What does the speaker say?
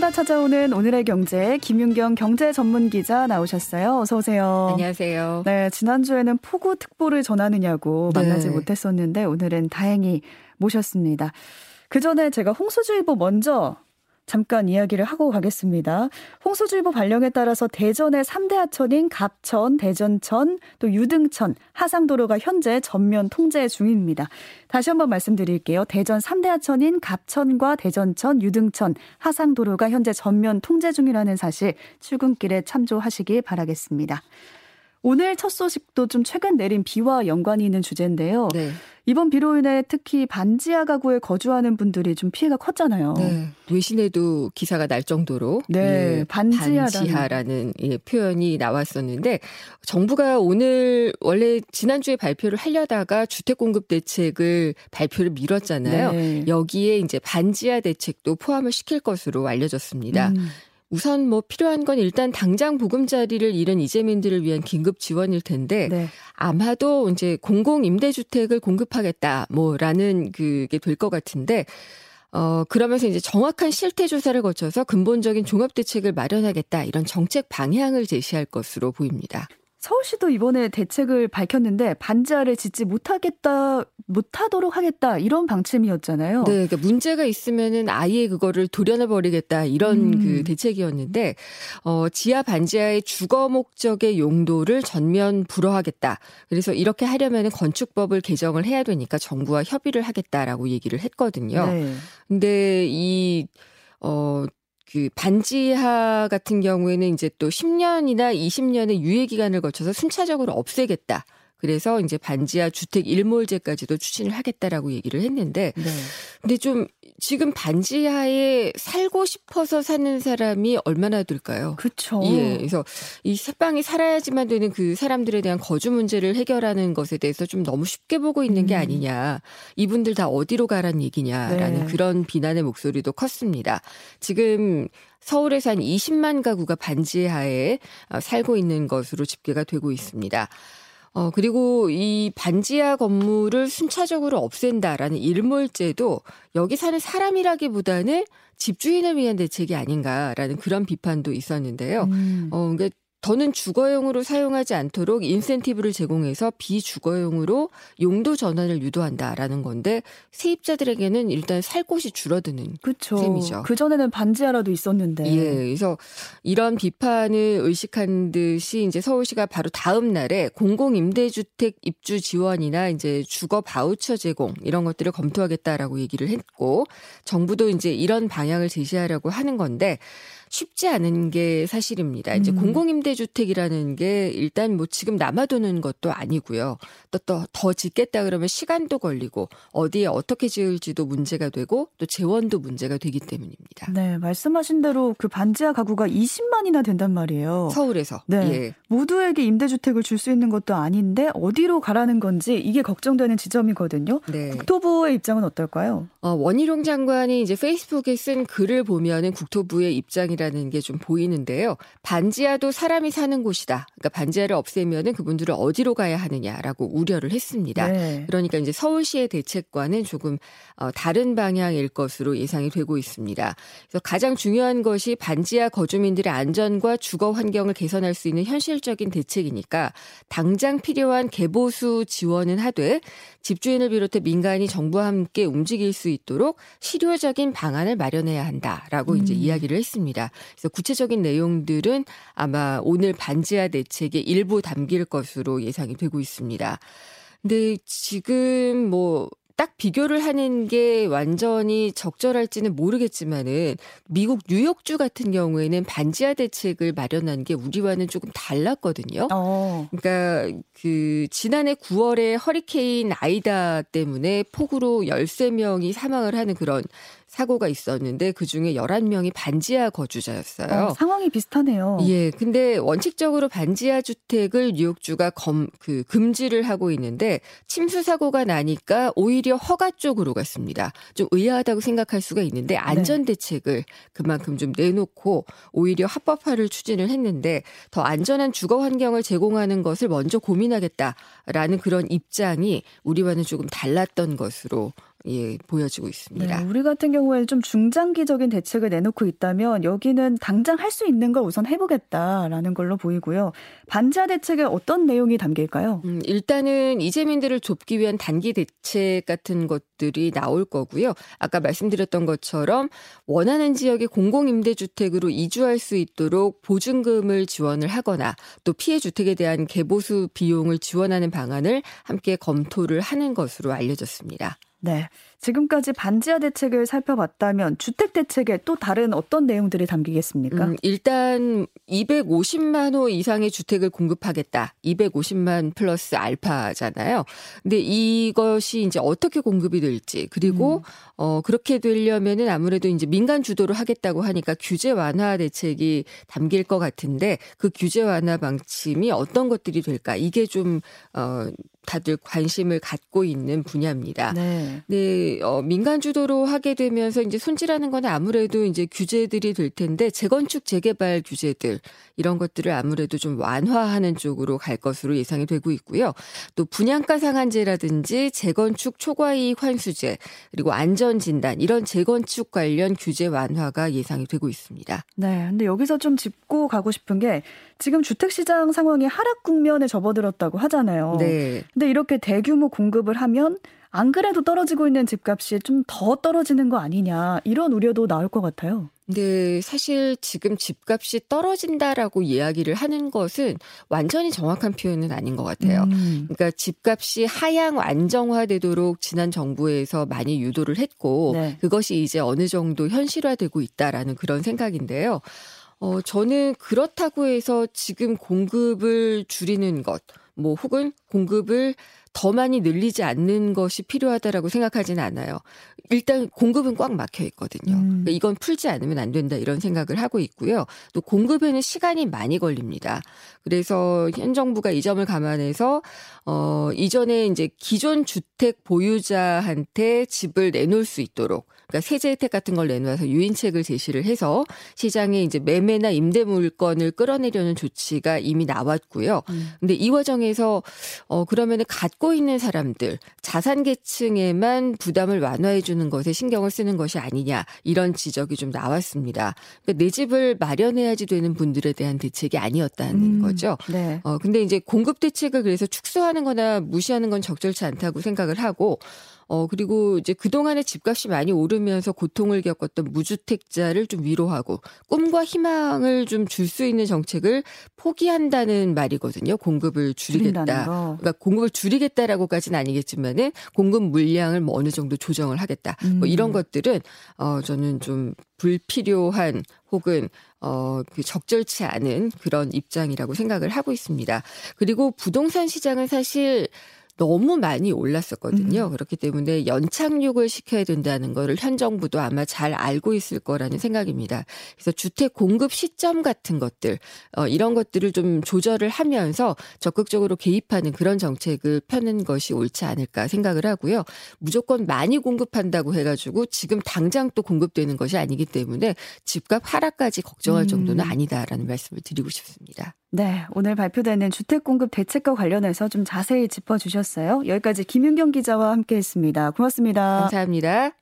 주말마다 찾아오는 오늘의 경제 김윤경 경제 전문 기자 나오셨어요. 어서 오세요. 안녕하세요. 네, 지난주에는 폭우 특보를 전하느냐고 만나지 네. 못했었는데 오늘은 다행히 모셨습니다. 그 전에 제가 홍수주의보 먼저 잠깐 이야기를 하고 가겠습니다. 홍수주의보 발령에 따라서 대전의 3대 하천인 갑천, 대전천, 또 유등천, 하상도로가 현재 전면 통제 중입니다. 다시 한번 말씀드릴게요. 대전 3대 하천인 갑천과 대전천, 유등천, 하상도로가 현재 전면 통제 중이라는 사실 출근길에 참조하시기 바라겠습니다. 오늘 첫 소식도 좀 최근 내린 비와 연관이 있는 주제인데요. 네. 이번 비로 인해 특히 반지하 가구에 거주하는 분들이 좀 피해가 컸잖아요. 네. 외신에도 기사가 날 정도로 네, 예, 반지하라는, 반지하라는 예, 표현이 나왔었는데 정부가 오늘 원래 지난주에 발표를 하려다가 주택 공급 대책을 발표를 미뤘잖아요. 네. 여기에 이제 반지하 대책도 포함을 시킬 것으로 알려졌습니다. 음. 우선 뭐 필요한 건 일단 당장 보금자리를 잃은 이재민들을 위한 긴급 지원일 텐데 네. 아마도 이제 공공 임대주택을 공급하겠다 뭐라는 그게 될 것 같은데 어 그러면서 이제 정확한 실태 조사를 거쳐서 근본적인 종합 대책을 마련하겠다 이런 정책 방향을 제시할 것으로 보입니다. 서울시도 이번에 대책을 밝혔는데 반지하를 짓지 못하겠다, 못하도록 하겠다 이런 방침이었잖아요. 네, 그러니까 문제가 있으면은 아예 그거를 도려내 버리겠다 이런 음. 그 대책이었는데 어 지하 반지하의 주거 목적의 용도를 전면 불허하겠다. 그래서 이렇게 하려면은 건축법을 개정을 해야 되니까 정부와 협의를 하겠다라고 얘기를 했거든요. 네. 근데 이 어 그 반지하 같은 경우에는 이제 또 10년이나 20년의 유예 기간을 거쳐서 순차적으로 없애겠다. 그래서 이제 반지하 주택 일몰제까지도 추진을 하겠다라고 얘기를 했는데 네. 근데 좀 지금 반지하에 살고 싶어서 사는 사람이 얼마나 될까요? 그렇죠. 예. 그래서 이 새방이 살아야지만 되는 그 사람들에 대한 거주 문제를 해결하는 것에 대해서 좀 너무 쉽게 보고 있는 게 음. 아니냐. 이분들 다 어디로 가란 얘기냐라는 네. 그런 비난의 목소리도 컸습니다. 지금 서울에서 한 20만 가구가 반지하에 어, 살고 있는 것으로 집계가 되고 있습니다. 어, 그리고 이 반지하 건물을 순차적으로 없앤다라는 일몰제도 여기 사는 사람이라기보다는 집주인을 위한 대책이 아닌가라는 그런 비판도 있었는데요. 음. 어, 그러니까 더는 주거용으로 사용하지 않도록 인센티브를 제공해서 비주거용으로 용도 전환을 유도한다라는 건데 세입자들에게는 일단 살 곳이 줄어드는 그쵸. 셈이죠. 그 전에는 반지하라도 있었는데. 예, 그래서 이런 비판을 의식한 듯이 이제 서울시가 바로 다음 날에 공공 임대주택 입주 지원이나 이제 주거 바우처 제공 이런 것들을 검토하겠다라고 얘기를 했고 정부도 이제 이런 방향을 제시하려고 하는 건데 쉽지 않은 게 사실입니다. 이제 음. 공공임대주택이라는 게 일단 뭐 지금 남아도는 것도 아니고요. 또또더 짓겠다 그러면 시간도 걸리고 어디에 어떻게 지을지도 문제가 되고 또 재원도 문제가 되기 때문입니다. 네, 말씀하신 대로 그 반지하 가구가 20만이나 된단 말이에요. 서울에서. 네. 예. 모두에게 임대주택을 줄 수 있는 것도 아닌데 어디로 가라는 건지 이게 걱정되는 지점이거든요. 네. 국토부의 입장은 어떨까요? 어, 원희룡 장관이 이제 페이스북에 쓴 글을 보면은 국토부의 입장이 이라는 게 좀 보이는데요. 반지하도 사람이 사는 곳이다. 그러니까 반지하를 없애면은 그분들을 어디로 가야 하느냐라고 우려를 했습니다. 네. 그러니까 이제 서울시의 대책과는 조금 어, 다른 방향일 것으로 예상이 되고 있습니다. 그래서 가장 중요한 것이 반지하 거주민들의 안전과 주거 환경을 개선할 수 있는 현실적인 대책이니까 당장 필요한 개보수 지원은 하되 집주인을 비롯해 민간이 정부와 함께 움직일 수 있도록 실효적인 방안을 마련해야 한다라고 음. 이제 이야기를 했습니다. 그래서 구체적인 내용들은 아마 오늘 반지하 대책의 일부 담길 것으로 예상이 되고 있습니다. 근데 지금 뭐 딱 비교를 하는 게 완전히 적절할지는 모르겠지만은 미국 뉴욕주 같은 경우에는 반지하 대책을 마련한 게 우리와는 조금 달랐거든요. 어. 그러니까 그 지난해 9월에 허리케인 아이다 때문에 폭우로 13명이 사망을 하는 그런 사고가 있었는데 그 중에 11명이 반지하 거주자였어요. 어, 상황이 비슷하네요. 예. 근데 원칙적으로 반지하 주택을 뉴욕주가 검, 그 금지를 하고 있는데 침수 사고가 나니까 오히려 허가 쪽으로 갔습니다. 좀 의아하다고 생각할 수가 있는데 안전 네. 대책을 그만큼 좀 내놓고 오히려 합법화를 추진을 했는데 더 안전한 주거 환경을 제공하는 것을 먼저 고민하겠다라는 그런 입장이 우리와는 조금 달랐던 것으로 예, 보여지고 있습니다. 네, 우리 같은 경우에는 좀 중장기적인 대책을 내놓고 있다면 여기는 당장 할 수 있는 걸 우선 해보겠다라는 걸로 보이고요. 반자 대책에 어떤 내용이 담길까요? 음, 일단은 이재민들을 좁기 위한 단기 대책 같은 것들이 나올 거고요. 아까 말씀드렸던 것처럼 원하는 지역의 공공임대주택으로 이주할 수 있도록 보증금을 지원을 하거나 또 피해 주택에 대한 개보수 비용을 지원하는 방안을 함께 검토를 하는 것으로 알려졌습니다. 네. 지금까지 반지하 대책을 살펴봤다면 주택 대책에 또 다른 어떤 내용들이 담기겠습니까? 음, 일단 250만 호 이상의 주택을 공급하겠다. 250만 플러스 알파잖아요. 근데 이것이 이제 어떻게 공급이 될지 그리고 음. 어 그렇게 되려면은 아무래도 이제 민간 주도로 하겠다고 하니까 규제 완화 대책이 담길 것 같은데 그 규제 완화 방침이 어떤 것들이 될까? 이게 좀 어 다들 관심을 갖고 있는 분야입니다. 네. 네, 어, 민간 주도로 하게 되면서 이제 손질하는 거는 아무래도 이제 규제들이 될 텐데 재건축 재개발 규제들 이런 것들을 아무래도 좀 완화하는 쪽으로 갈 것으로 예상이 되고 있고요. 또 분양가 상한제라든지 재건축 초과이익 환수제 그리고 안전 진단 이런 재건축 관련 규제 완화가 예상이 되고 있습니다. 네. 근데 여기서 좀 짚고 가고 싶은 게 지금 주택 시장 상황이 하락 국면에 접어들었다고 하잖아요. 네. 근데 이렇게 대규모 공급을 하면 안 그래도 떨어지고 있는 집값이 좀 더 떨어지는 거 아니냐 이런 우려도 나올 것 같아요. 네, 사실 지금 집값이 떨어진다라고 이야기를 하는 것은 완전히 정확한 표현은 아닌 것 같아요. 음. 그러니까 집값이 하향 안정화되도록 지난 정부에서 많이 유도를 했고 네. 그것이 이제 어느 정도 현실화되고 있다라는 그런 생각인데요. 어, 저는 그렇다고 해서 지금 공급을 줄이는 것, 뭐 혹은 공급을 더 많이 늘리지 않는 것이 필요하다라고 생각하지는 않아요. 일단 공급은 꽉 막혀 있거든요. 음. 그러니까 이건 풀지 않으면 안 된다 이런 생각을 하고 있고요. 또 공급에는 시간이 많이 걸립니다. 그래서 현 정부가 이 점을 감안해서 어 이전에 이제 기존 주택 보유자한테 집을 내놓을 수 있도록 그러니까 세제 혜택 같은 걸 내놓아서 유인책을 제시를 해서 시장에 이제 매매나 임대 물건을 끌어내려는 조치가 이미 나왔고요. 음. 근데 이 과정에서 어 그러면은 갖고 있는 사람들 자산 계층에만 부담을 완화해 주는 것에 신경을 쓰는 것이 아니냐 이런 지적이 좀 나왔습니다. 그러니까 내 집을 마련해야지 되는 분들에 대한 대책이 아니었다는 음. 거죠. 네. 어 근데 이제 공급 대책을 그래서 축소하는 거나 무시하는 건 적절치 않다고 생각을 하고 어, 그리고 이제 그동안에 집값이 많이 오르면서 고통을 겪었던 무주택자를 좀 위로하고 꿈과 희망을 좀 줄 수 있는 정책을 포기한다는 말이거든요. 공급을 줄이겠다. 그러니까 공급을 줄이겠다라고까지는 아니겠지만은 공급 물량을 뭐 어느 정도 조정을 하겠다. 뭐 음. 뭐 이런 것들은 어, 저는 좀 불필요한 혹은 어, 그 적절치 않은 그런 입장이라고 생각을 하고 있습니다. 그리고 부동산 시장은 사실 너무 많이 올랐었거든요. 음. 그렇기 때문에 연착륙을 시켜야 된다는 거를 현 정부도 아마 잘 알고 있을 거라는 생각입니다. 그래서 주택 공급 시점 같은 것들 어, 이런 것들을 좀 조절을 하면서 적극적으로 개입하는 그런 정책을 펴는 것이 옳지 않을까 생각을 하고요. 무조건 많이 공급한다고 해가지고 지금 당장 또 공급되는 것이 아니기 때문에 집값 하락까지 걱정할 정도는 음. 아니다라는 말씀을 드리고 싶습니다. 네, 오늘 발표되는 주택 공급 대책과 관련해서 좀 자세히 짚어주셨 어요. 여기까지 김윤경 기자와 함께했습니다. 고맙습니다. 감사합니다.